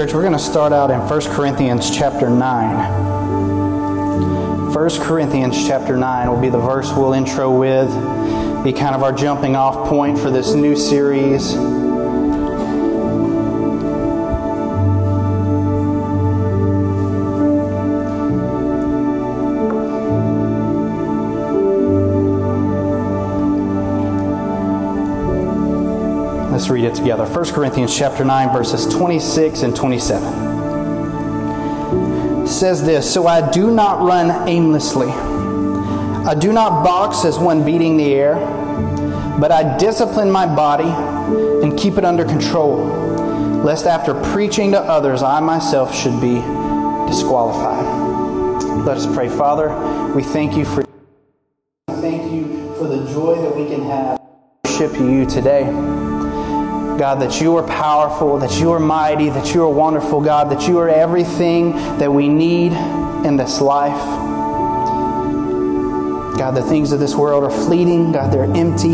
church, we're going to start out in 1 Corinthians chapter 9. 1 Corinthians chapter 9 will be the verse we'll intro with, be kind of our jumping off point for this new series. Read it together. 1 Corinthians chapter 9 verses 26 and 27. It says this, "So I do not run aimlessly. I do not box as one beating the air, but I discipline my body and keep it under control, lest after preaching to others I myself should be disqualified." Let us pray. Father, we thank you for God, that you are powerful, that you are mighty, that you are wonderful, God, that you are everything that we need in this life. God, the things of this world are fleeting, God, they're empty.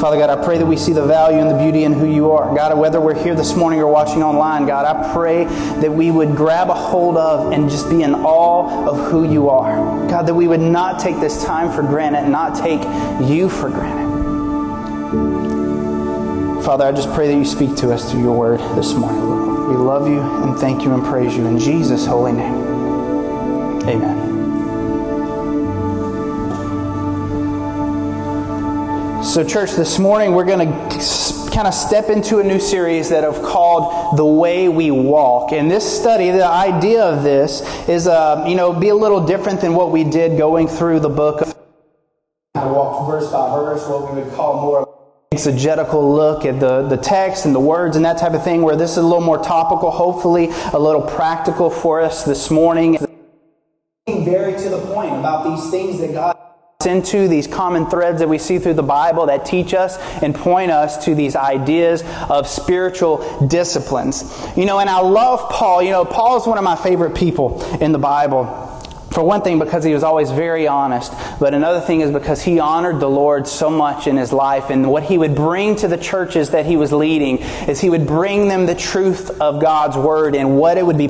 Father God, I pray that we see the value and the beauty in who you are. God, whether we're here this morning or watching online, God, I pray that we would grab a hold of and just be in awe of who you are. God, that we would not take this time for granted, not take you for granted. Father, I just pray that you speak to us through your word this morning. We love you and thank you and praise you in Jesus' holy name. Amen. So, church, this morning we're going to kind of step into a new series that I've called The Way We Walk. And this study, the idea of this is, uh, you know, be a little different than what we did going through the book of kind of walk verse by verse, what we would call more exegetical look at the, the text and the words and that type of thing, where this is a little more topical, hopefully a little practical for us this morning. Very to the point about these things that God into these common threads that we see through the Bible that teach us and point us to these ideas of spiritual disciplines. You know, and I love Paul. You know, Paul is one of my favorite people in the Bible. For one thing, because he was always very honest. But another thing is because he honored the Lord so much in his life. And what he would bring to the churches that he was leading is he would bring them the truth of God's word and what it would be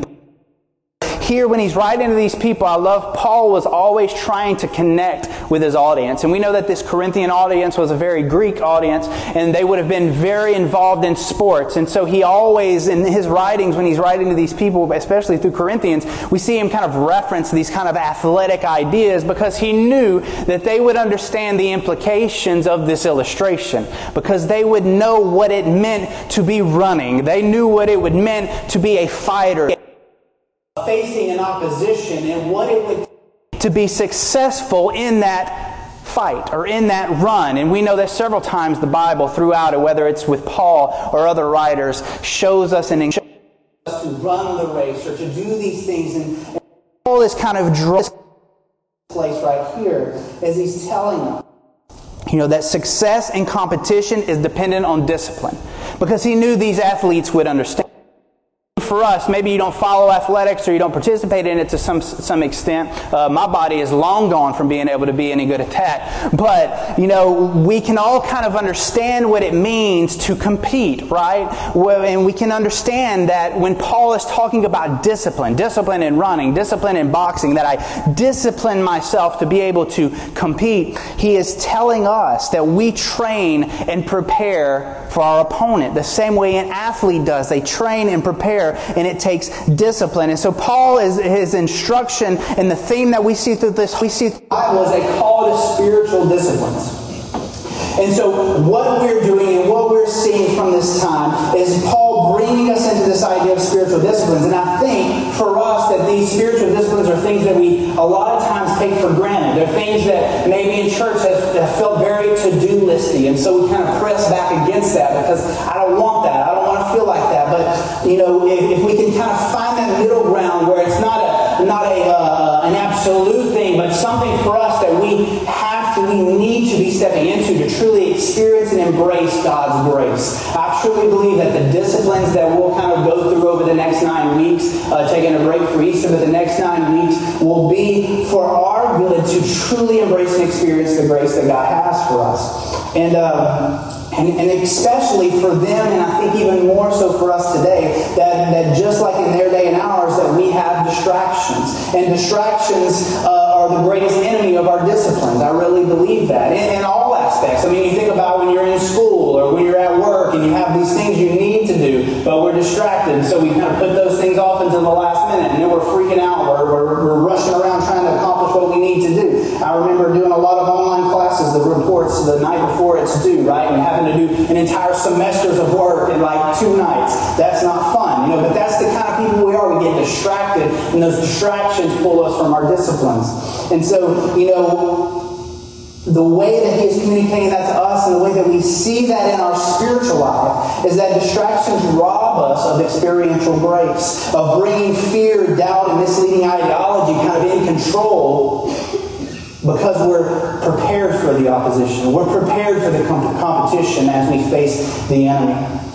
here when he's writing to these people, I love Paul was always trying to connect with his audience. And we know that this Corinthian audience was a very Greek audience and they would have been very involved in sports. And so he always, in his writings, when he's writing to these people, especially through Corinthians, we see him kind of reference these kind of athletic ideas because he knew that they would understand the implications of this illustration because they would know what it meant to be running. They knew what it would meant to be a fighter facing an opposition and what it would to be successful in that fight or in that run. And we know that several times the Bible throughout it, whether it's with Paul or other writers, shows us and shows us to run the race or to do these things. And Paul is kind of this place right here as he's telling us. You know, that success in competition is dependent on discipline. Because he knew these athletes would understand for us, maybe you don't follow athletics or you don't participate in it to some some extent. Uh, my body is long gone from being able to be any good at that. But you know, we can all kind of understand what it means to compete, right? And we can understand that when Paul is talking about discipline, discipline in running, discipline in boxing, that I discipline myself to be able to compete, he is telling us that we train and prepare for our opponent the same way an athlete does. They train and prepare and it takes discipline. And so Paul is his instruction and the theme that we see through this, we see was a call to spiritual disciplines. And so what we're doing and what we're seeing from this time is Paul bringing us into this idea of spiritual disciplines. And I think for us that these spiritual disciplines are things that we a lot of times take for granted. They're things that maybe in church have, have felt very to-do listy. And so we kind of press back against that because I don't want that. I don't want to feel like that. But, you know, if, if we can kind of find that middle ground where it's not a, not a, uh, an absolute thing, but something for us that we have to, we need to be stepping into to truly experience and embrace God's grace. I truly believe that the disciplines that we'll kind of go through over the next nine weeks, uh, taking a break for Easter, but the next nine weeks will be for our good to truly embrace and experience the grace that God has for us. And, uh, And, and, especially for them, and I think even more so for us today, that, that just like in their day and ours, that we have distractions. And distractions uh, are the greatest enemy of our disciplines. I really believe that. In, in all aspects. I mean, you think about when you're in school or when you're at work and you have these things you need to do, but we're distracted. So we kind of put those things off until the last minute, and then we're freaking out. We're, we're, we're rushing around trying to accomplish what we need to do. I remember doing a lot of online classes, the reports the night before it's due, right? And having to do an entire semesters of work in like two nights. That's not fun, you know, but that's the kind of people we are. We get distracted, and those distractions pull us from our disciplines. And so, you know, the way that he is communicating that to us and the way that we see that in our spiritual life is that distractions rob us of experiential grace, of bringing fear, doubt, and misleading ideology kind of in control because we're prepared for the opposition. We're prepared for the competition as we face the enemy.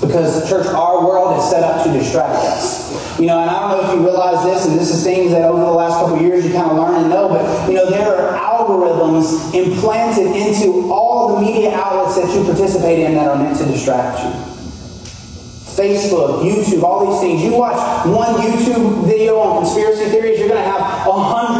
Because, the church, our world is set up to distract us. You know, and I don't know if you realize this, and this is things that over the last couple years you kind of learn and know, but, you know, there are algorithms implanted into all the media outlets that you participate in that are meant to distract you. Facebook, YouTube, all these things. You watch one YouTube video on conspiracy theories, you're going to have a hundred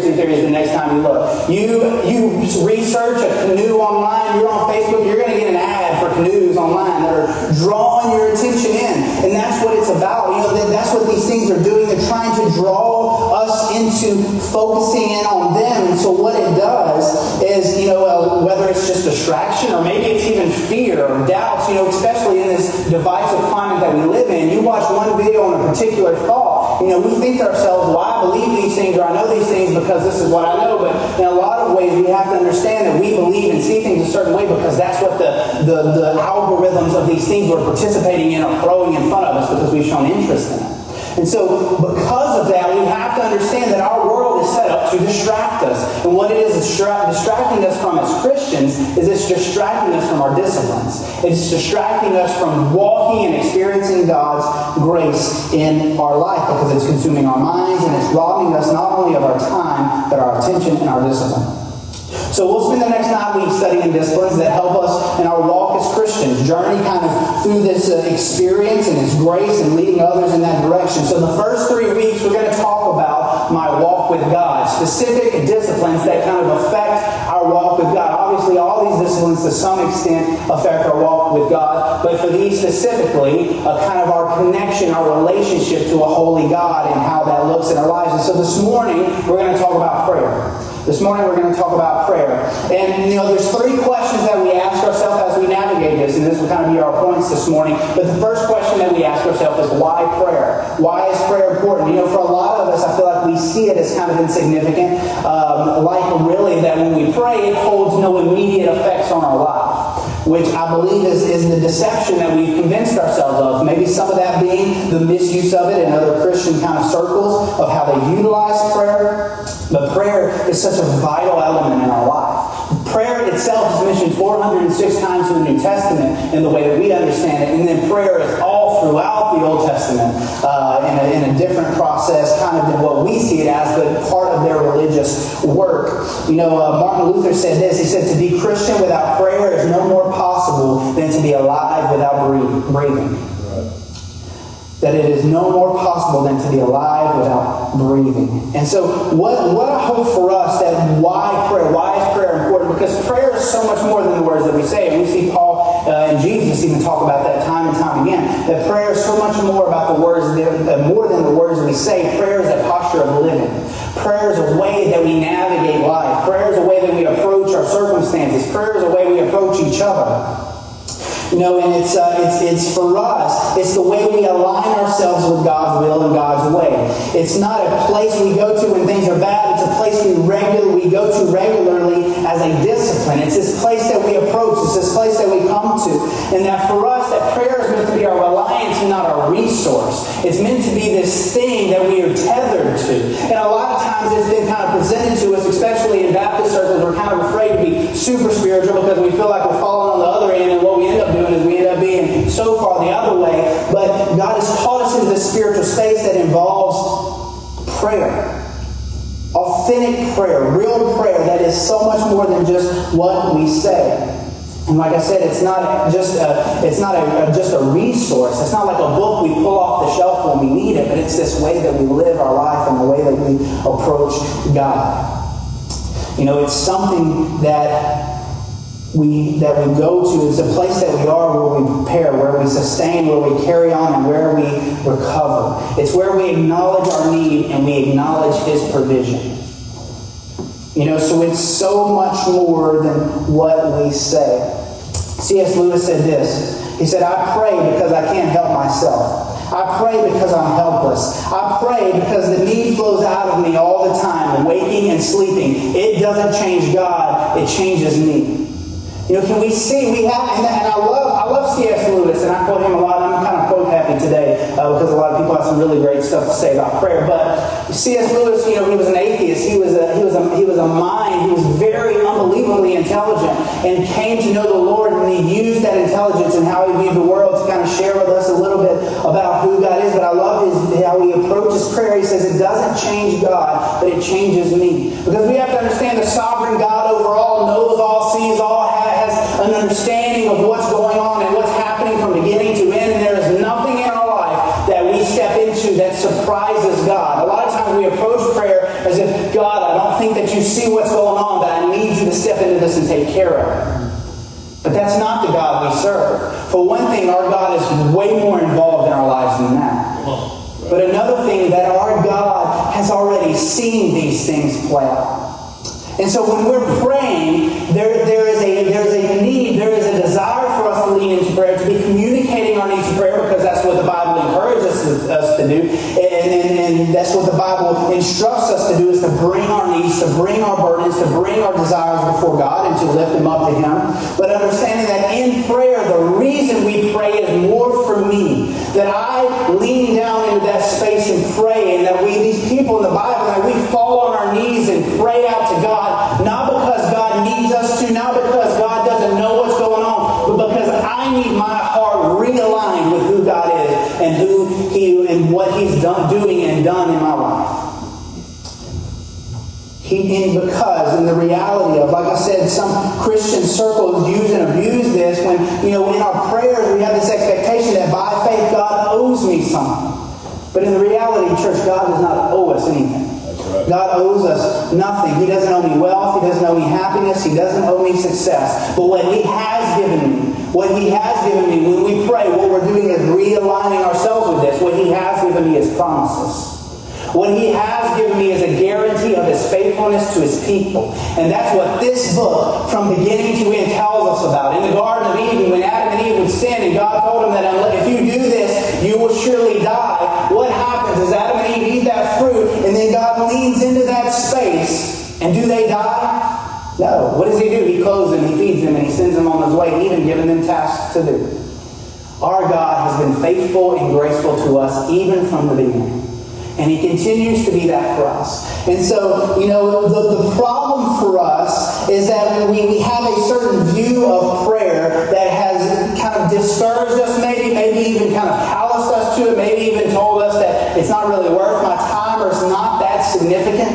conspiracy theories the next time you look. You you research a canoe online, you're on Facebook, you're going to get an ad for canoes online that are drawing your attention in, and that's what it's about. You know, that's what these things are doing. They're trying to draw us into focusing in on them. And so what it does is, you know, uh, whether it's just distraction or maybe it's even fear or doubts. You know, especially in this divisive climate that we live in, you watch one video on a particular thought, you know, we think to ourselves, well, I believe these things or I know these things because this is what I know. But in a lot of ways, we have to understand that we believe and see things a certain way because that's what the, the, the algorithms of these things we're participating in are throwing in front of us because we've shown interest in it. And so, because of that, we have to understand that our world is set up to distract us. And what it is distracting us from as Christians is it's distracting us from our disciplines. It's distracting us from walking and experiencing God's grace in our life because it's consuming our minds and it's robbing us not only of our time, but our attention and our discipline. So we'll spend the next nine weeks studying disciplines that help us in our walk as Christians, journey kind of through this uh, experience and His grace and leading others in that direction. So the first three weeks, we're going to talk about my walk with God, specific disciplines that kind of affect our walk with God. Obviously, all these disciplines to some extent affect our walk with God, but for these specifically, kind of our connection, our relationship to a holy God and how that looks in our lives. And so this morning, we're going to talk about prayer. This morning we're going to talk about prayer. And, you know, there's three questions that we ask ourselves as we navigate this, and this will kind of be our points this morning. But the first question that we ask ourselves is why prayer? Why is prayer important? You know, for a lot of us, I feel like we see it as kind of insignificant. Um, like, really, that when we pray, it holds no immediate effects on our life which I believe is, is the deception that we've convinced ourselves of. Maybe some of that being the misuse of it in other Christian kind of circles of how they utilize prayer. But prayer is such a vital element in our life. Prayer itself is mentioned 406 times in the New Testament in the way that we understand it. And then prayer is all throughout the Old Testament uh, in, a, in, a, different process, kind of than what we see it as, but part of their religious work. You know, uh, Martin Luther said this. He said, To be Christian without prayer is no more possible than to be alive without breathing that it is no more possible than to be alive without breathing. And so, what, what I hope for us that why prayer, why is prayer important? Because prayer is so much more than the words that we say. And we see Paul uh, and Jesus even talk about that time and time again. That prayer is so much more about the words, that, uh, more than the words that we say. Prayer is a posture of living. Prayer is a way that we navigate life. Prayer is a way that we approach our circumstances. Prayer is a way we approach each other. You know, and it's, uh, it's, it's for us, it's the way we align ourselves with God's will and God's way. It's not a place we go to when things are bad. It's a place we regularly we go to regularly as a discipline. It's this place that we approach. It's this place that we come to. And that for us, that prayer is meant to be our reliance and not our resource. It's meant to be this thing that we are tethered to. And a lot of times it's been kind of presented to us, especially in Baptist circles, we're kind of afraid to be super spiritual because we feel like we're falling on the other end and what we end up doing is we end up being so far the other way. But God has called us into this spiritual space that involves prayer. Authentic prayer, real prayer that is so much more than just what we say. And like I said, it's not just a, it's not a, just a resource. It's not like a book we pull off the shelf when we need it, but it's this way that we live our life and the way that we approach God. You know, it's something that we that we go to. It's a place that we are where we prepare, where we sustain, where we carry on, and where we recover. It's where we acknowledge our need and we acknowledge His provision. You know, so it's so much more than what we say. C.S. Lewis said this. He said, I pray because I can't help myself. I pray because I'm helpless. I pray because the need flows out of me all the time, waking and sleeping. It doesn't change God, it changes me. You know, can we see? We have, and, I love, I love C.S. Lewis, and I quote him a lot. I'm kind of quote happy today uh, because a lot of people have some really great stuff to say about prayer. But C.S. Lewis, you know, he was an atheist. He was a, he was a, he was a mind. He was very unbelievably intelligent, and came to know the Lord. And he used that intelligence and how he viewed the world to kind of share with us a little bit about who God is. But I love his, how he approaches prayer. He says it doesn't change God, but it changes me because we have to understand the sovereign God over all knows all, sees all see what's going on, but I need you to step into this and take care of. But that's not the God we serve. For one thing, our God is way more involved in our lives than that. But another thing, that our God has already seen these things play out. And so when we're praying, there, there is a there's a need, there is a desire for us to lean into prayer, to be communicating our needs to prayer, because that's what the Bible encourages us to do. And, and, and that's what the Bible instructs us to do is to bring our needs, to bring our burdens, to bring our desires before God and to lift them up to Him. But understanding that in prayer, the reason we pray is more for me. That I lean down into that space and pray, and that we, these people in the Bible, He, and because in the reality of, like I said, some Christian circles use and abuse this when, you know, in our prayers we have this expectation that by faith God owes me something. But in the reality, church, God does not owe us anything. God owes us nothing. He doesn't owe me wealth. He doesn't owe me happiness. He doesn't owe me success. But what He has given me, what He has given me, when we pray, what we're doing is realigning ourselves with this. What He has given me is promises. What he has given me is a guarantee of his faithfulness to his people. And that's what this book, from beginning to end, tells us about. In the Garden of Eden, when Adam and Eve would sin, and God told them that if you do this, you will surely die. What happens is Adam and Eve eat that fruit, and then God leans into that space. And do they die? No. What does he do? He clothes them, he feeds them, and he sends them on his way, even giving them tasks to do. Our God has been faithful and graceful to us even from the beginning. And he continues to be that for us. And so, you know, the, the problem for us is that we, we have a certain view of prayer that has kind of discouraged us, maybe, maybe even kind of calloused us to it, maybe even told us that it's not really worth my time or it's not that significant.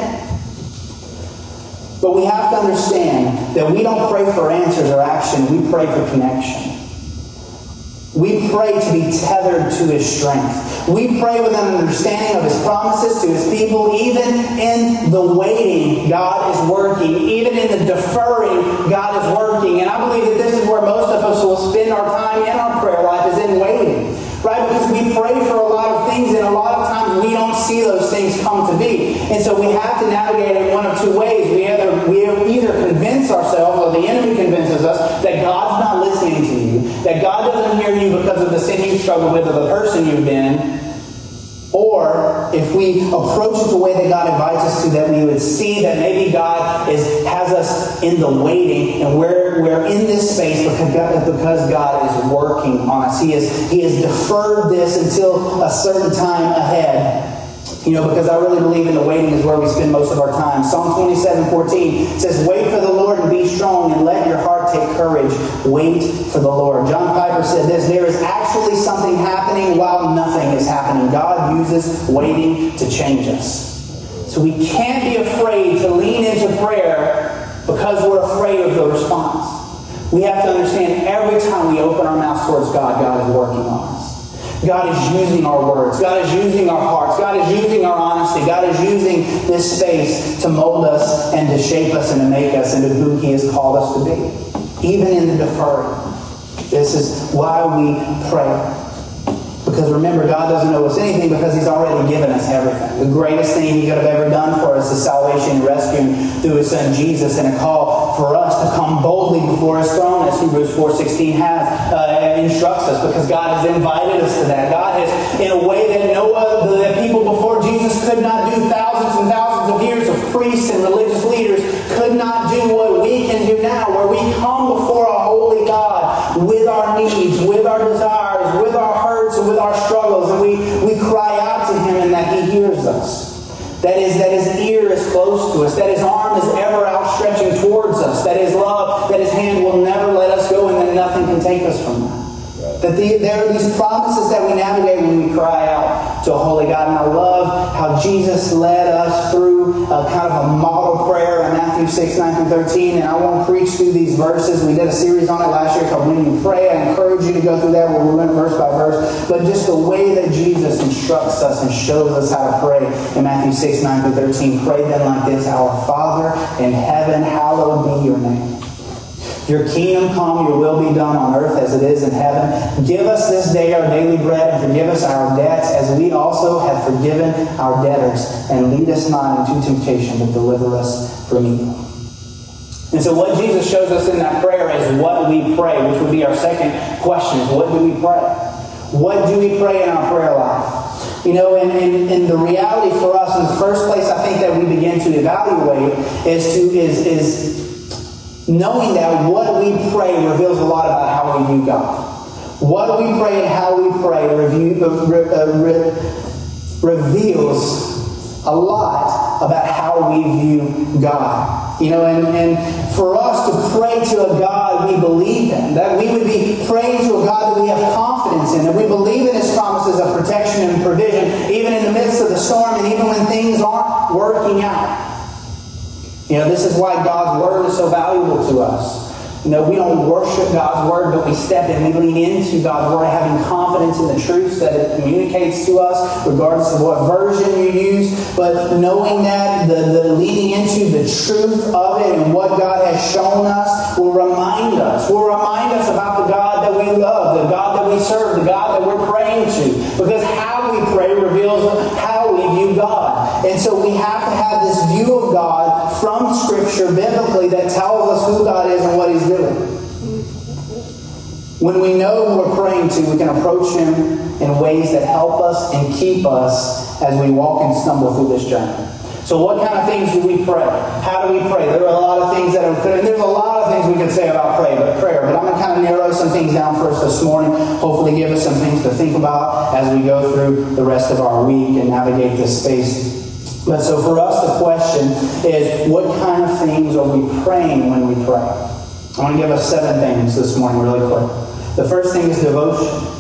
But we have to understand that we don't pray for answers or action, we pray for connection. We pray to be tethered to His strength. We pray with an understanding of His promises to His people. Even in the waiting, God is working. Even in the deferring, God is working. And I believe that this is where most of us will spend our time in our prayer life, is in waiting. Right? Because we pray for a lot of things, and a lot of times we don't see those things come to be. And so we have to navigate in one of two ways. We either, we either convince ourselves, or the enemy convinces us, that God's that God doesn't hear you because of the sin you struggled with or the person you've been. Or if we approach it the way that God invites us to, that we would see that maybe God is has us in the waiting and we're, we're in this space because God, is working on us. He, is, he has deferred this until a certain time ahead. You know, because I really believe in the waiting is where we spend most of our time. Psalm 27 14 says, Wait for the Lord and be strong, and let your heart courage. Wait for the Lord. John Piper said this there is actually something happening while nothing is happening. God uses waiting to change us. So we can't be afraid to lean into prayer because we're afraid of the response. We have to understand every time we open our mouths towards God, God is working on us. God is using our words. God is using our hearts. God is using our honesty. God is using this space to mold us and to shape us and to make us into who He has called us to be. Even in the deferring. This is why we pray. Because remember, God doesn't owe us anything because He's already given us everything. The greatest thing He could have ever done for us is salvation and rescue through His Son Jesus and a call for us to come boldly before His throne, as Hebrews 4.16 has, uh, instructs us, because God has invited us to that. God has, in a way that no other, that people before Jesus could not do, thousands and thousands of years of priests and religious leaders could not The, there are these promises that we navigate when we cry out to a holy God. And I love how Jesus led us through a kind of a model prayer in Matthew 6, 9 through 13. And I won't preach through these verses. We did a series on it last year called When You Pray. I encourage you to go through that where we went verse by verse. But just the way that Jesus instructs us and shows us how to pray in Matthew 6, 9 through 13. Pray then like this Our Father in heaven, hallowed be your name. Your kingdom come, your will be done on earth as it is in heaven. Give us this day our daily bread and forgive us our debts as we also have forgiven our debtors. And lead us not into temptation, but deliver us from evil. And so what Jesus shows us in that prayer is what we pray, which would be our second question is what do we pray? What do we pray in our prayer life? You know, and, and, and the reality for us, in the first place I think that we begin to evaluate is to is is knowing that what we pray reveals a lot about how we view God. What we pray and how we pray review, uh, re, uh, re, reveals a lot about how we view God. You know, and, and for us to pray to a God we believe in, that we would be praying to a God that we have confidence in, that we believe in His promises of protection and provision, even in the midst of the storm and even when things aren't working out. You know, this is why God's Word is so valuable to us. You know, we don't worship God's Word, but we step in, we lean into God's Word, having confidence in the truths that it communicates to us, regardless of what version you use. But knowing that, the, the leading into the truth of it and what God has shown us will remind us, will remind us about the God that we love, the God that we serve, the God that we're praying to. Because how we pray reveals how we view God. And so we have to have this view of God from Scripture biblically that tells us who God is and what He's doing. When we know who we're praying to, we can approach Him in ways that help us and keep us as we walk and stumble through this journey. So, what kind of things do we pray? How do we pray? There are a lot of things that are, and there's a lot of things we can say about pray, but prayer. But I'm going to kind of narrow some things down for us this morning. Hopefully, give us some things to think about as we go through the rest of our week and navigate this space but so for us, the question is what kind of things are we praying when we pray? I want to give us seven things this morning, really quick. The first thing is devotion.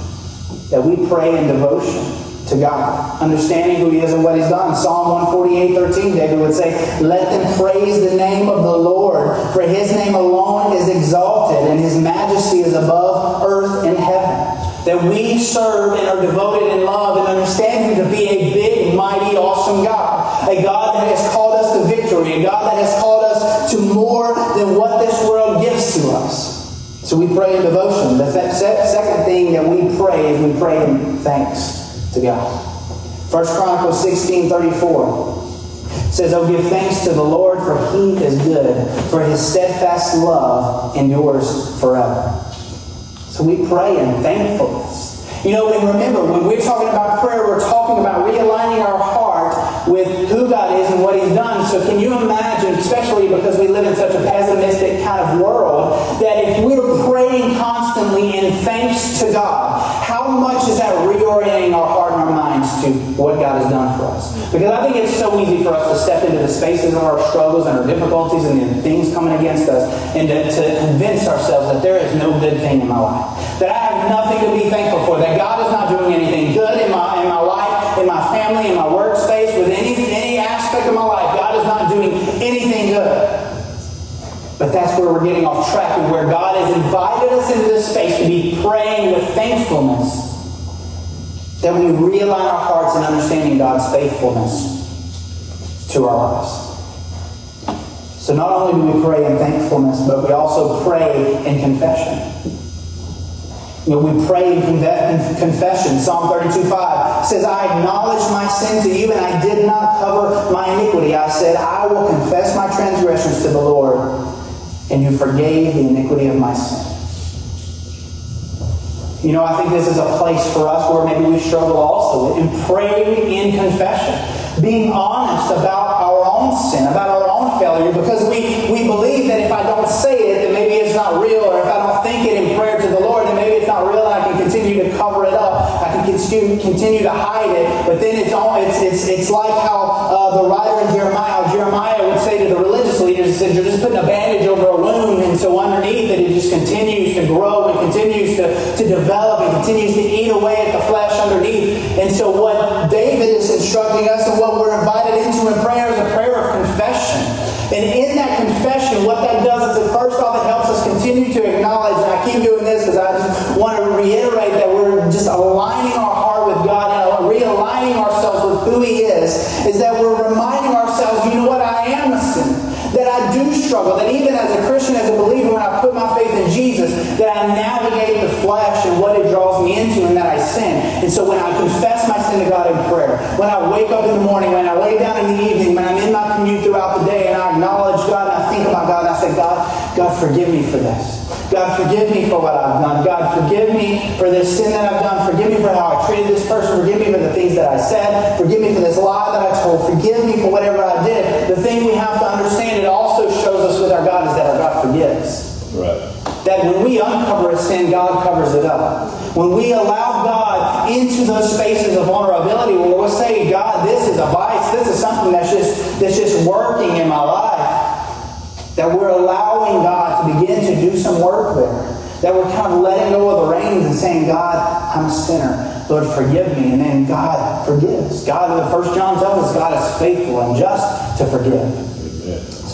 That we pray in devotion to God, understanding who He is and what He's done. Psalm 148 13, David would say, Let them praise the name of the Lord, for His name alone is exalted, and His majesty is above earth and heaven. That we serve and are devoted in love and understanding to be a big, mighty, awesome God a God that has called us to victory, a God that has called us to more than what this world gives to us. So we pray in devotion. The second thing that we pray is we pray in thanks to God. 1 Chronicles 16 34 says, Oh, give thanks to the Lord, for he is good, for his steadfast love endures forever. So we pray in thankfulness. You know, and remember, when we're talking about prayer, we're talking about realigning our heart with who God is and what He's done. So can you imagine, especially because we live in such a pessimistic kind of world, that if we're praying constantly in thanks to God, how much is that reorienting our heart and our minds to what God has done for us? Because I think it's so easy for us to step into the spaces of our struggles and our difficulties and the things coming against us and to, to convince ourselves that there is no good thing in my life. Nothing to be thankful for. That God is not doing anything good in my, in my life, in my family, in my workspace, with any, any aspect of my life. God is not doing anything good. But that's where we're getting off track and where God has invited us into this space to be praying with thankfulness. That we realign our hearts in understanding God's faithfulness to our lives. So not only do we pray in thankfulness, but we also pray in confession. You know, we pray in confession. Psalm 32 5 says, I acknowledge my sin to you, and I did not cover my iniquity. I said, I will confess my transgressions to the Lord, and you forgave the iniquity of my sin. You know, I think this is a place for us where maybe we struggle also in praying in confession, being honest about our own sin, about our own failure, because we, we believe that if I don't say it, then maybe it's not real, or if I don't think it in prayer to the Lord, then maybe it's not real, and I can continue to cover it up. I can continue, to hide it. But then it's all, it's, it's, it's like how uh, the writer in Jeremiah, Jeremiah would say to the religious leaders, he said, you're just putting a bandage over a wound, and so underneath it, it just continues to grow and continues to, to develop and continues to eat away at the flesh underneath. And so what David is instructing us and what we're invited into in prayer is a prayer of confession. And in that confession, what that does is that first off, it helps us continue to acknowledge, and I keep doing this because I just want to reiterate that we're just aligning our heart with God and realigning ourselves with who He is, is that we're reminding ourselves, you know what, I am a sinner. That I do struggle, that even as a Christian, as a believer, when I put my faith in Jesus, that I navigate the flesh and what it draws me into and that I sin. And so when I confess my sin to God in prayer, when I wake up in the morning, when I lay down in the evening, when I'm in my commute throughout the day and I acknowledge God and I think about God and I say, God, God, forgive me for this. God, forgive me for what I've done. God, forgive me for this sin that I've done. Forgive me for how I treated this person. Forgive me for the things that I said. Forgive me for this lie that I told. Forgive me for whatever I did. The thing we have to understand, it also shows us with our God, is that our God forgives. Right. That when we uncover a sin, God covers it up. When we allow God into those spaces of vulnerability where we'll say, God, this is a vice, this is something that's just that's just working in my life. That we're allowing God to begin to do some work there. That we're kind of letting go of the reins and saying, God, I'm a sinner. Lord, forgive me. And then God forgives. God, the first John tells us God is faithful and just to forgive.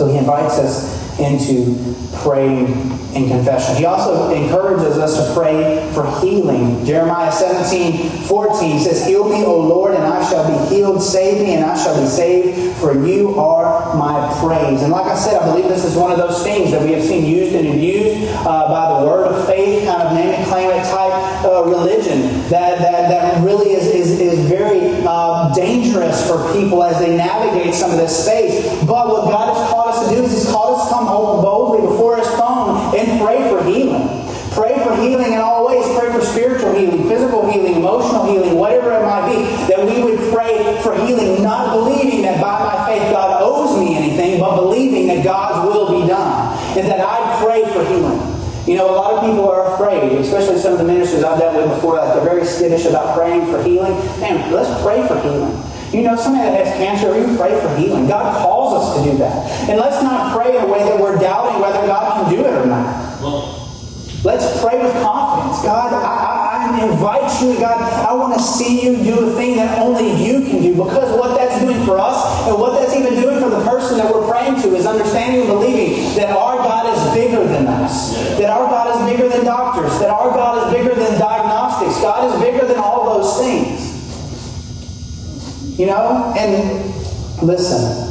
So he invites us into praying and confession. He also encourages us to pray for healing. Jeremiah 17, 14 says, Heal me, O Lord, and I shall be healed. Save me, and I shall be saved, for you are my praise. And like I said, I believe this is one of those things that we have seen used and abused uh, by the word of faith, kind of name it, claim it type uh, religion that, that, that really is, is, is very uh, dangerous for people as they navigate some of this space. But what God has called us to do is He's called us to come boldly before His throne and pray for healing. Pray for healing in all ways. Pray for spiritual healing, physical healing, emotional healing, whatever it might be. That we would pray for healing, not believing that by my faith God owes me anything, but believing that God's will be done. And that I pray for healing. You know, a lot of people are afraid, especially some of the ministers I've dealt with before, like they're very skittish about praying for healing. Man, let's pray for healing. You know, somebody that has cancer, we pray for healing. God calls us to do that. And let's not pray in a way that we're doubting whether God can do it or not. Let's pray with confidence. God, I, I, invite you, God, I want to see you do a thing that only you can do. Because what that's doing for us and what that's even doing for the person that we're praying to is understanding and believing that our God is bigger than us. That our God is bigger than doctors. That our God is bigger than diagnostics. God is bigger than all those things. You know? And listen,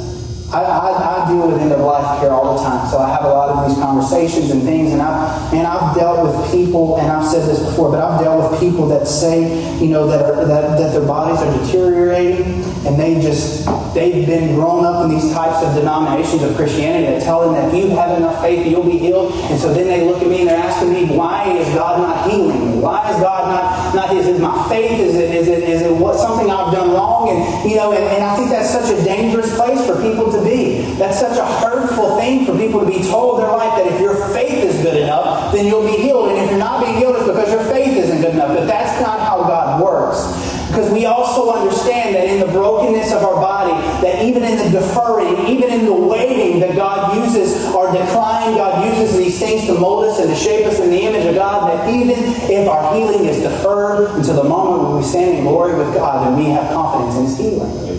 I, I, I, deal with end of life care all the time, so I have a lot of these conversations and things, and I've and I've dealt with people, and I've said this before, but I've dealt with people that say, you know, that are, that that their bodies are deteriorating, and they just they've been grown up in these types of denominations of Christianity that tell them that if you have enough faith, you'll be healed, and so then they look at me and they're asking me, why is God not healing me? Why is God not not is it my faith? Is it is it is it what something I've done wrong? And you know, and, and I think that's such a dangerous place for people to be. That's such a hurtful thing for people to be told their life that if your faith is good enough, then you'll be healed. And if you're not being healed, it's because your faith isn't good enough. But that's not how God works. Because we also understand that in in the brokenness of our body, that even in the deferring, even in the waiting, that God uses our decline, God uses these things to mold us and to shape us in the image of God, that even if our healing is deferred until the moment when we stand in glory with God, then we have confidence in His healing.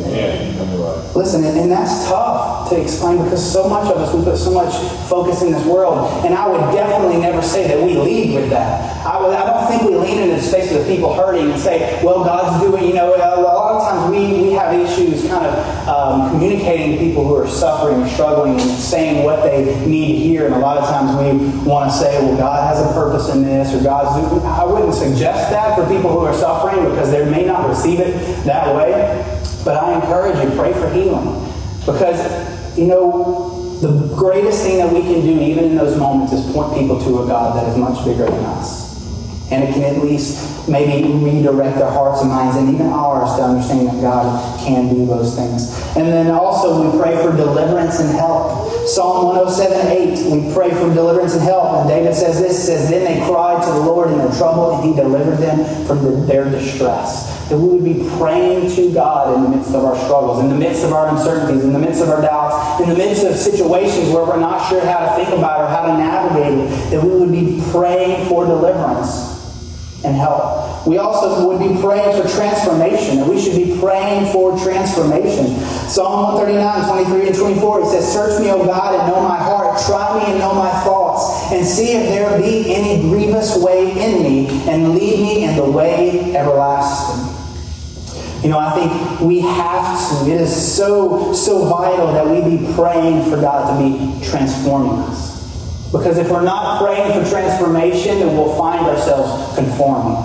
Listen, and, that's tough to explain because so much of us, we put so much focus in this world. And I would definitely never say that we lead with that. I, don't think we lean into the space of people hurting and say, well, God's doing, you know, a lot of times we, we have issues kind of um, communicating to people who are suffering or struggling and saying what they need to hear. And a lot of times we want to say, well, God has a purpose in this or God's doing. I wouldn't suggest that for people who are suffering because they may not receive it that way. But I encourage you, pray for healing. Because, you know, the greatest thing that we can do, even in those moments, is point people to a God that is much bigger than us. And it can at least maybe redirect their hearts and minds and even ours to understand that God can do those things. And then also we pray for deliverance and help. Psalm 107, 8, we pray for deliverance and help. And David says this, says, Then they cried to the Lord in their trouble, and he delivered them from the, their distress that we would be praying to God in the midst of our struggles, in the midst of our uncertainties, in the midst of our doubts, in the midst of situations where we're not sure how to think about or how to navigate it, that we would be praying for deliverance and help. We also would be praying for transformation, and we should be praying for transformation. Psalm 139, 23 and 24, it says, Search me, O God, and know my heart. Try me and know my thoughts, and see if there be any grievous way in me, and lead me in the way everlasting. You know, I think we have to. It is so, so vital that we be praying for God to be transforming us. Because if we're not praying for transformation, then we'll find ourselves conforming.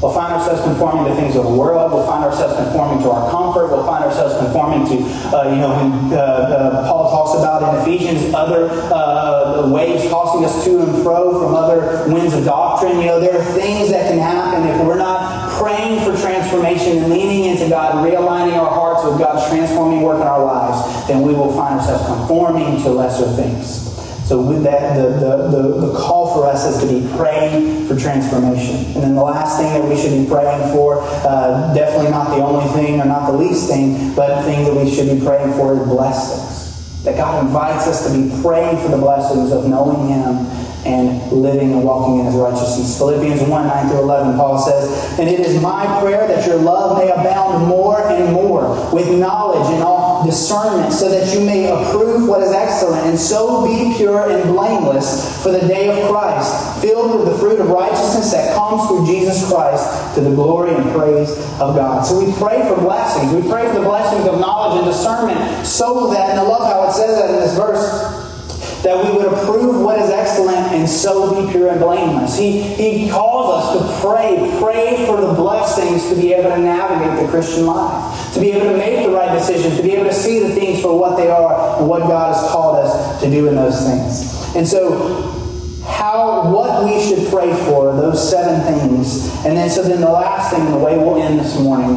We'll find ourselves conforming to things of the world. We'll find ourselves conforming to our comfort. We'll find ourselves conforming to, uh, you know, when uh, uh, Paul talks about in Ephesians other uh, waves tossing us to and fro from other winds of doctrine. You know, there are things that can happen if we're not praying for transformation and leaning into God, realigning our hearts with God's transforming work in our lives, then we will find ourselves conforming to lesser things. So with that, the, the, the, the, call for us is to be praying for transformation. And then the last thing that we should be praying for, uh, definitely not the only thing or not the least thing, but the thing that we should be praying for is blessings. That God invites us to be praying for the blessings of knowing Him and living and walking in his righteousness. Philippians 1 9 through 11, Paul says, And it is my prayer that your love may abound more and more with knowledge and all discernment, so that you may approve what is excellent, and so be pure and blameless for the day of Christ, filled with the fruit of righteousness that comes through Jesus Christ to the glory and praise of God. So we pray for blessings. We pray for the blessings of knowledge and discernment so that, and I love how it says that in this verse, that we would approve what is excellent and so be pure and blameless. He, he calls us to pray, pray for the blessings to be able to navigate the Christian life, to be able to make the right decisions, to be able to see the things for what they are and what God has called us to do in those things. And so, how, what we should pray for, those seven things. And then, so then the last thing, the way we'll end this morning,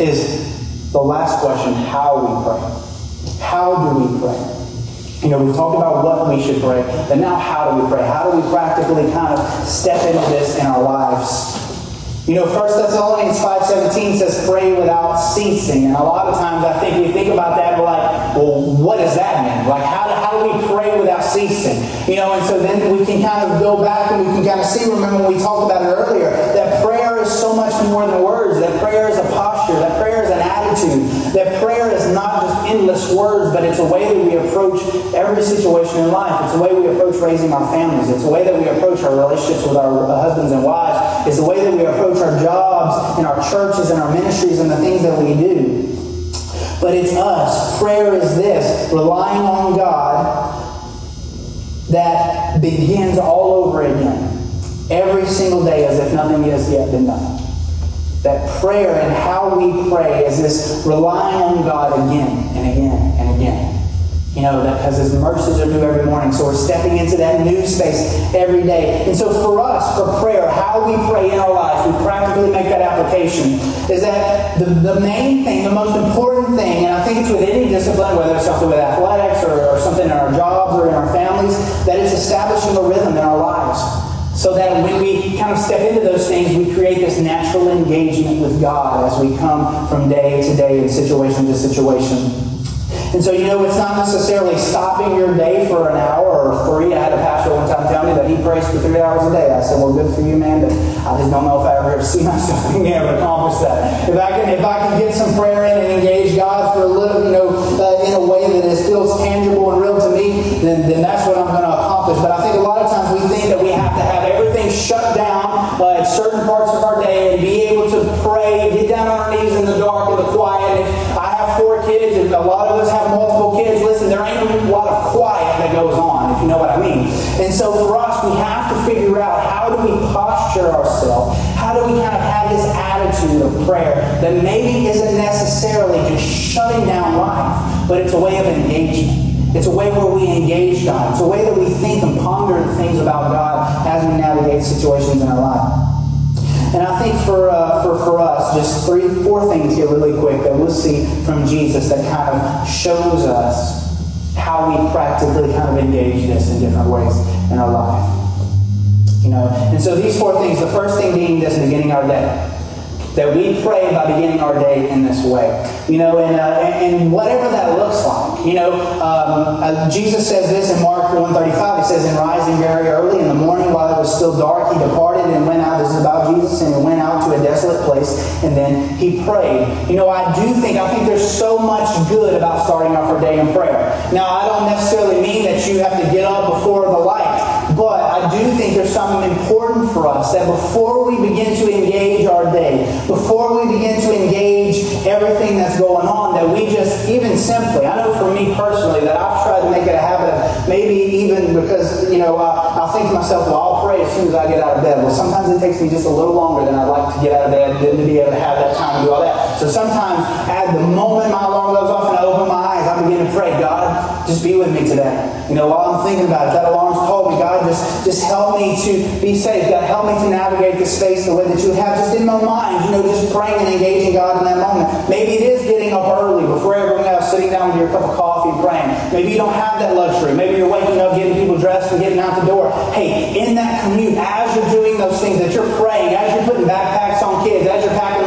is the last question how we pray. How do we pray? You know, we've talked about what we should pray, but now how do we pray? How do we practically kind of step into this in our lives? You know, 1 Thessalonians 5.17 says, pray without ceasing. And a lot of times I think we think about that and we're like, well, what does that mean? Like, how do, how do we pray without ceasing? You know, and so then we can kind of go back and we can kind of see, remember when we talked about it earlier, that prayer is so much more than words. That prayer is endless words, but it's a way that we approach every situation in life. It's a way we approach raising our families. It's a way that we approach our relationships with our husbands and wives. It's the way that we approach our jobs and our churches and our ministries and the things that we do. But it's us. Prayer is this relying on God that begins all over again. Every single day as if nothing has yet been done. That prayer and how we pray is this relying on God again and again and again. You know, that because His mercies are new every morning. So we're stepping into that new space every day. And so for us, for prayer, how we pray in our lives, we practically make that application, is that the, the main thing, the most important thing, and I think it's with any discipline, whether it's something with athletics or, or something in our jobs or in our families, that it's establishing a rhythm in our lives So that when we kind of step into those things, we create this natural engagement with God as we come from day to day and situation to situation. And so, you know, it's not necessarily stopping your day for an hour or three. I had a pastor one time tell me that he prays for three hours a day. I said, well, good for you, man, but I just don't know if I ever see myself being able to accomplish that. If I can, if I can get some prayer in and engage God for a little, you know, uh, in a way that is, feels tangible and real to me, then, then that's prayer that maybe isn't necessarily just shutting down life, but it's a way of engagement. It's a way where we engage God. It's a way that we think and ponder things about God as we navigate situations in our life. And I think for, uh, for, for us, just three, four things here really quick that we'll see from Jesus that kind of shows us how we practically kind of engage this in different ways in our life. You know, and so these four things, the first thing being this beginning our day. That we pray by beginning our day in this way. You know, and, uh, and, and whatever that looks like. You know, um, uh, Jesus says this in Mark 135. He says, In rising very early in the morning while it was still dark, he departed and went out. This is about Jesus, and he went out to a desolate place, and then he prayed. You know, I do think, I think there's so much good about starting off our day in prayer. Now, I don't necessarily mean that you have to get up before the light. But I do think there's something important for us that before we begin to engage our day, before we begin to engage everything that's going on, that we just, even simply, I know for me personally that I've tried to make it a habit of maybe even because, you know, I, I'll think to myself, well, I'll pray as soon as I get out of bed. Well, sometimes it takes me just a little longer than I'd like to get out of bed and to be able to have that time to do all that. So sometimes at the moment my alarm goes off and I open my eyes, I begin to pray, God, just be with me today. You know, while I'm thinking about it, that alarm's called me, God, just, just help me to be safe. God, help me to navigate the space the way that you have just in my mind, you know, just praying and engaging God in that moment. Maybe it is getting up early before everyone else, sitting down with your cup of coffee and praying. Maybe you don't have that luxury. Maybe you're waking up, getting people dressed, and getting out the door. Hey, in that commute, as you're doing those things, that you're praying, as you're putting backpacks on kids, as you're packing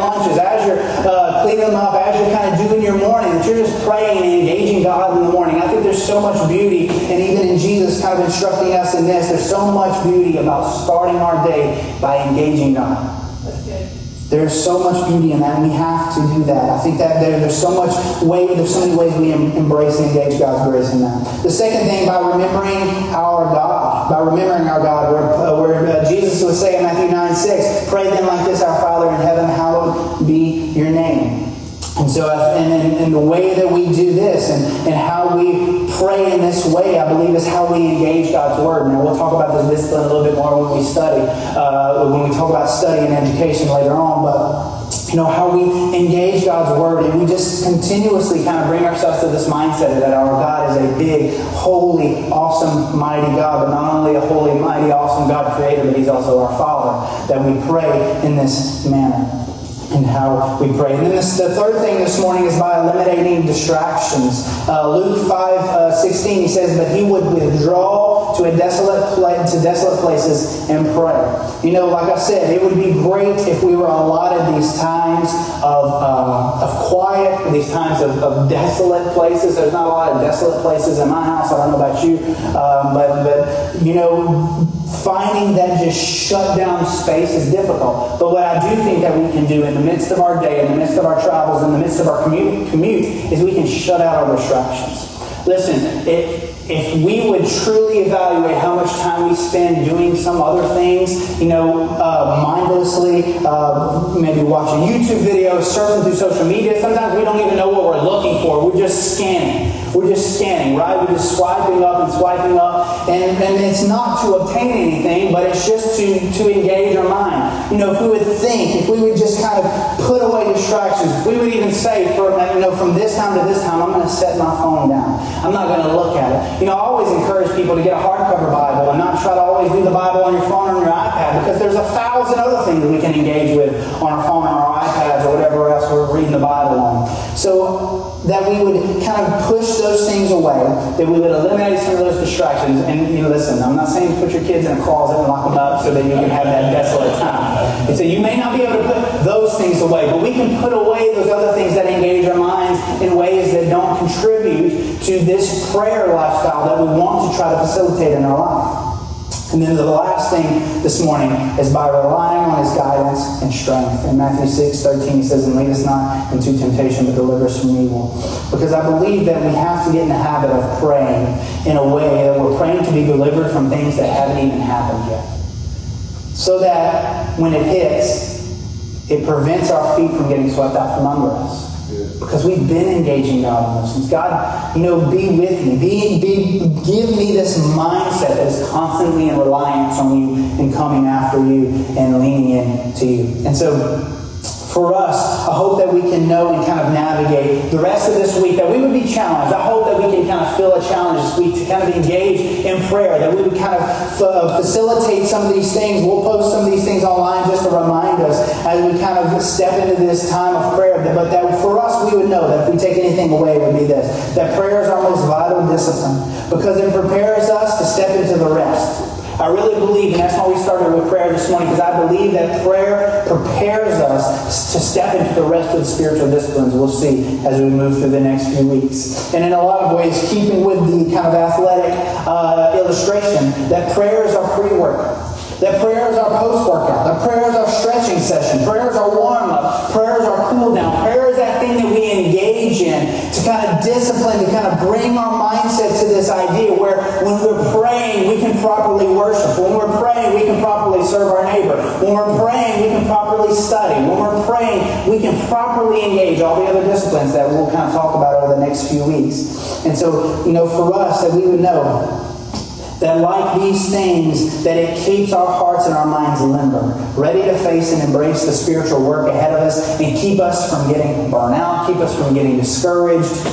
them up, as you're kind of doing your morning, that you're just praying and engaging God in the morning. I think there's so much beauty, and even in Jesus kind of instructing us in this, there's so much beauty about starting our day by engaging God. There's so much beauty in that, and we have to do that. I think that there, there's so much way, there's so many ways we embrace and engage God's grace in that. The second thing, by remembering our God, by remembering our God, where, uh, where uh, Jesus would say in Matthew 9 6, pray then like this, our Father in heaven, hallowed be your name. And so, and, and, and, the way that we do this and, and how we pray in this way, I believe, is how we engage God's Word. Now, we'll talk about this discipline a little bit more when we study, uh, when we talk about study and education later on. But, you know, how we engage God's Word and we just continuously kind of bring ourselves to this mindset that our God is a big, holy, awesome, mighty God. But not only a holy, mighty, awesome God creator, but He's also our Father. That we pray in this manner and how we pray. And then this, the third thing this morning is by eliminating distractions. Uh, Luke 5 uh, 16, he says, But he would withdraw to a desolate place, to desolate places and pray. You know, like I said, it would be great if we were allotted these times of, uh, of quiet, these times of, of, desolate places. There's not a lot of desolate places in my house. I don't know about you. Um, but, but, you know, finding that just shut down space is difficult. But what I do think that we can do in the midst of our day, in the midst of our travels, in the midst of our commute, commute is we can shut out our distractions. Listen, if we would truly evaluate how much time we spend doing some other things, you know, uh, mindlessly, uh, maybe watching YouTube videos, surfing through social media, sometimes we don't even know what we're looking for. We're just scanning. We're just scanning, right? We're just swiping up and swiping up. And, and it's not to obtain anything, but it's just to, to engage our mind. You know, if we would think, if we would just kind of put away distractions, we would even say, for, you know, from this time to this time, I'm going to set my phone down. I'm not going to look at it. You know, I always encourage people to get a hardcover Bible and not try to always do the Bible on your phone or on your iPad because there's a thousand other things we can engage with on our phone or our iPads whatever else we're, reading the Bible on. So that we would kind of push those things away, that we would eliminate some of those distractions. And you know, listen, I'm not saying put your kids in a closet and lock them up so that you can have that desolate time. And so you may not be able to put those things away, but we can put away those other things that engage our minds in ways that don't contribute to this prayer lifestyle that we want to try to facilitate in our life. And then the last thing this morning is by relying and strength. In Matthew 6, 13, he says, And lead us not into temptation, but deliver us from evil. Because I believe that we have to get in the habit of praying in a way that we're praying to be delivered from things that haven't even happened yet. So that when it hits, it prevents our feet from getting swept out from under us. Because we've been engaging God in those things. God, you know, be with me. Be, be, give me this mindset that is constantly in reliance on you and coming after you and leaning in to you. And so for us, I hope that we can know and kind of navigate the rest of this week, that we would be challenged. I hope that we can kind of feel a challenge this week to kind of engage in prayer, that we would kind of uh, facilitate some of these things. We'll post some of these things online just to remind us as we kind of step into this time of prayer. But that for us, we would know that if we take anything away, it would be this that prayer is our most vital discipline because it prepares us to step into the rest. I really believe, and that's why we started with prayer this morning, because I believe that prayer prepares us to step into the rest of the spiritual disciplines we'll see as we move through the next few weeks. And in a lot of ways, keeping with the kind of athletic uh, illustration, that prayer is our pre work. That prayer is our post workout. That prayer is our stretching session. Prayer is our warm up. Prayer is our cool down. Prayer is that thing that we to kind of discipline, to kind of bring our mindset to this idea where when we're praying, we can properly worship. When we're praying, we can properly serve our neighbor. When we're praying, we can properly study. When we're praying, we can properly engage all the other disciplines that we'll kind of talk about over the next few weeks. And so, you know, for us, that we would know that like these things, that it keeps our hearts and our minds limber, ready to face and embrace the spiritual work ahead of us and keep us from getting burnt out, keep us from getting discouraged.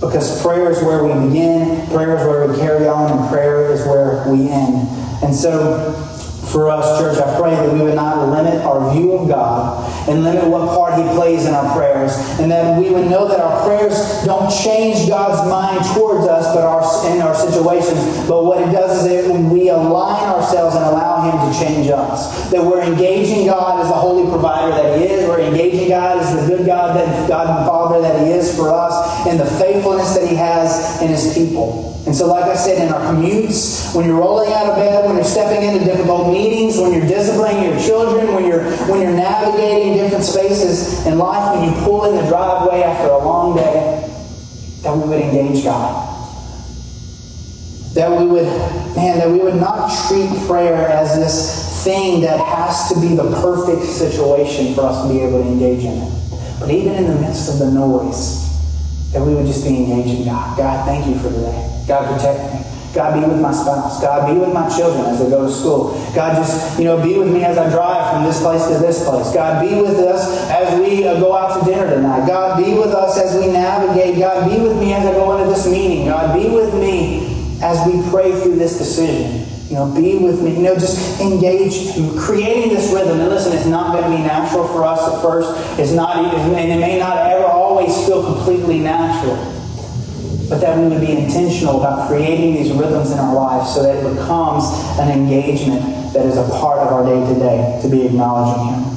Because prayer is where we begin, prayer is where we carry on, and prayer is where we end. And so for us, church, I pray that we would not limit our view of God and limit what part He plays in our prayers, and that we would know that our prayers don't change God's mind towards us, but our in our situations. But what it does is that we align ourselves and allow Him to change us. That we're engaging God as the holy provider that He is. We're engaging God as the good God that God and Father that He is for us, and the faithfulness that He has in His people. And so, like I said, in our commutes, when you're rolling out of bed, when you're stepping into difficult meetings, when you're disciplining your children, when you're when you're navigating different spaces in life, when you pull in the driveway after a long day, that we would engage God. That we would, man, that we would not treat prayer as this thing that has to be the perfect situation for us to be able to engage in it. But even in the midst of the noise, that we would just be engaging God. God, thank you for today. God protect me. God be with my spouse. God be with my children as they go to school. God just, you know, be with me as I drive from this place to this place. God be with us as we uh, go out to dinner tonight. God be with us as we navigate. God be with me as I go into this meeting. God be with me as we pray through this decision. You know, be with me. You know, just engage in creating this rhythm. And listen, it's not going to be natural for us at first. It's not, and it may not ever always feel completely natural but that we would be intentional about creating these rhythms in our lives so that it becomes an engagement that is a part of our day to day to be acknowledging Him.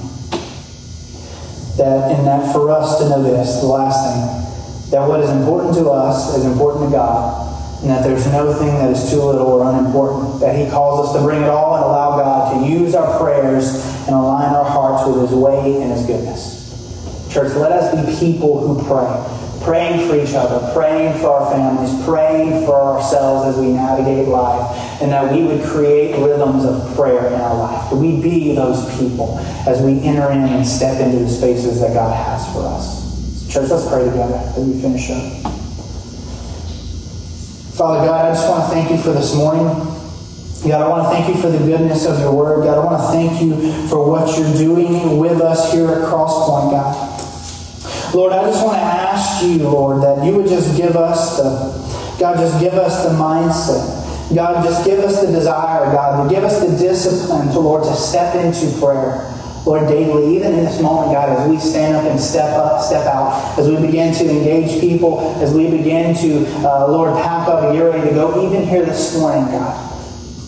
That, and that for us to know this, the last thing, that what is important to us is important to God, and that there's no thing that is too little or unimportant. That He calls us to bring it all and allow God to use our prayers and align our hearts with His way and His goodness. Church, let us be people who pray praying for each other, praying for our families, praying for ourselves as we navigate life, and that we would create rhythms of prayer in our life. That we be those people as we enter in and step into the spaces that God has for us. Church, let's pray together as we finish up. Father God, I just want to thank you for this morning. God, I want to thank you for the goodness of your word. God, I want to thank you for what you're doing with us here at Crosspoint, God. Lord, I just want to ask you, Lord, that you would just give us the, God, just give us the mindset. God, just give us the desire, God, to give us the discipline to, Lord, to step into prayer. Lord, daily, even in this moment, God, as we stand up and step up, step out, as we begin to engage people, as we begin to, uh, Lord, pack up and get ready to go, even here this morning, God,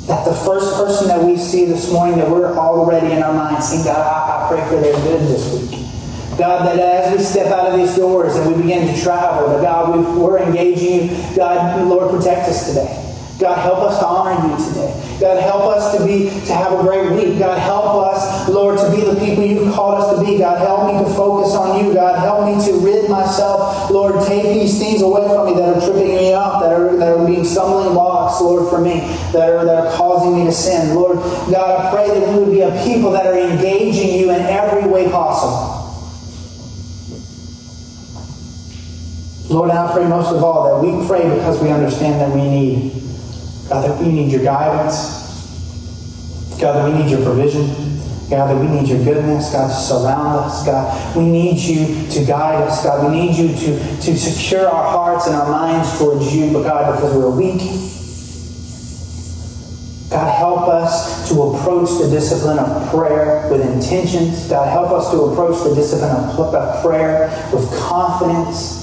that the first person that we see this morning, that we're already in our minds saying, God, I, I pray for their good this week. God, that as we step out of these doors and we begin to travel, that God, we, we're engaging you. God, Lord, protect us today. God, help us to honor you today. God, help us to be to have a great week. God, help us, Lord, to be the people you've called us to be. God, help me to focus on you. God, help me to rid myself. Lord, take these things away from me that are tripping me up, that are that are being stumbling blocks, Lord, for me, that are that are causing me to sin. Lord, God, I pray that we would be a people that are engaging you in every way possible. Lord, I pray most of all that we pray because we understand that we need God, that we need your guidance. God, that we need your provision. God, that we need your goodness. God, to surround us. God, we need you to guide us. God, we need you to, to secure our hearts and our minds towards you, but God, because we're weak. God, help us to approach the discipline of prayer with intentions. God, help us to approach the discipline of prayer with confidence.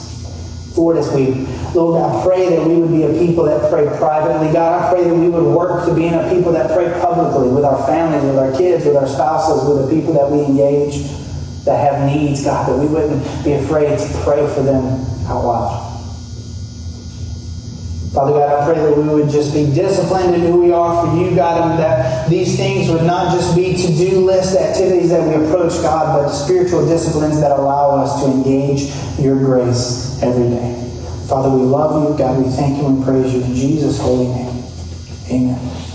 Lord, as we, Lord, I pray that we would be a people that pray privately. God, I pray that we would work to being a people that pray publicly with our families, with our kids, with our spouses, with the people that we engage that have needs, God, that we wouldn't be afraid to pray for them out loud. Father God, I pray that we would just be disciplined in who we are for you, God, and that these things would not just be to do list activities that we approach, God, but spiritual disciplines that allow us to engage your grace every day. Father, we love you. God, we thank you and praise you in Jesus' holy name. Amen.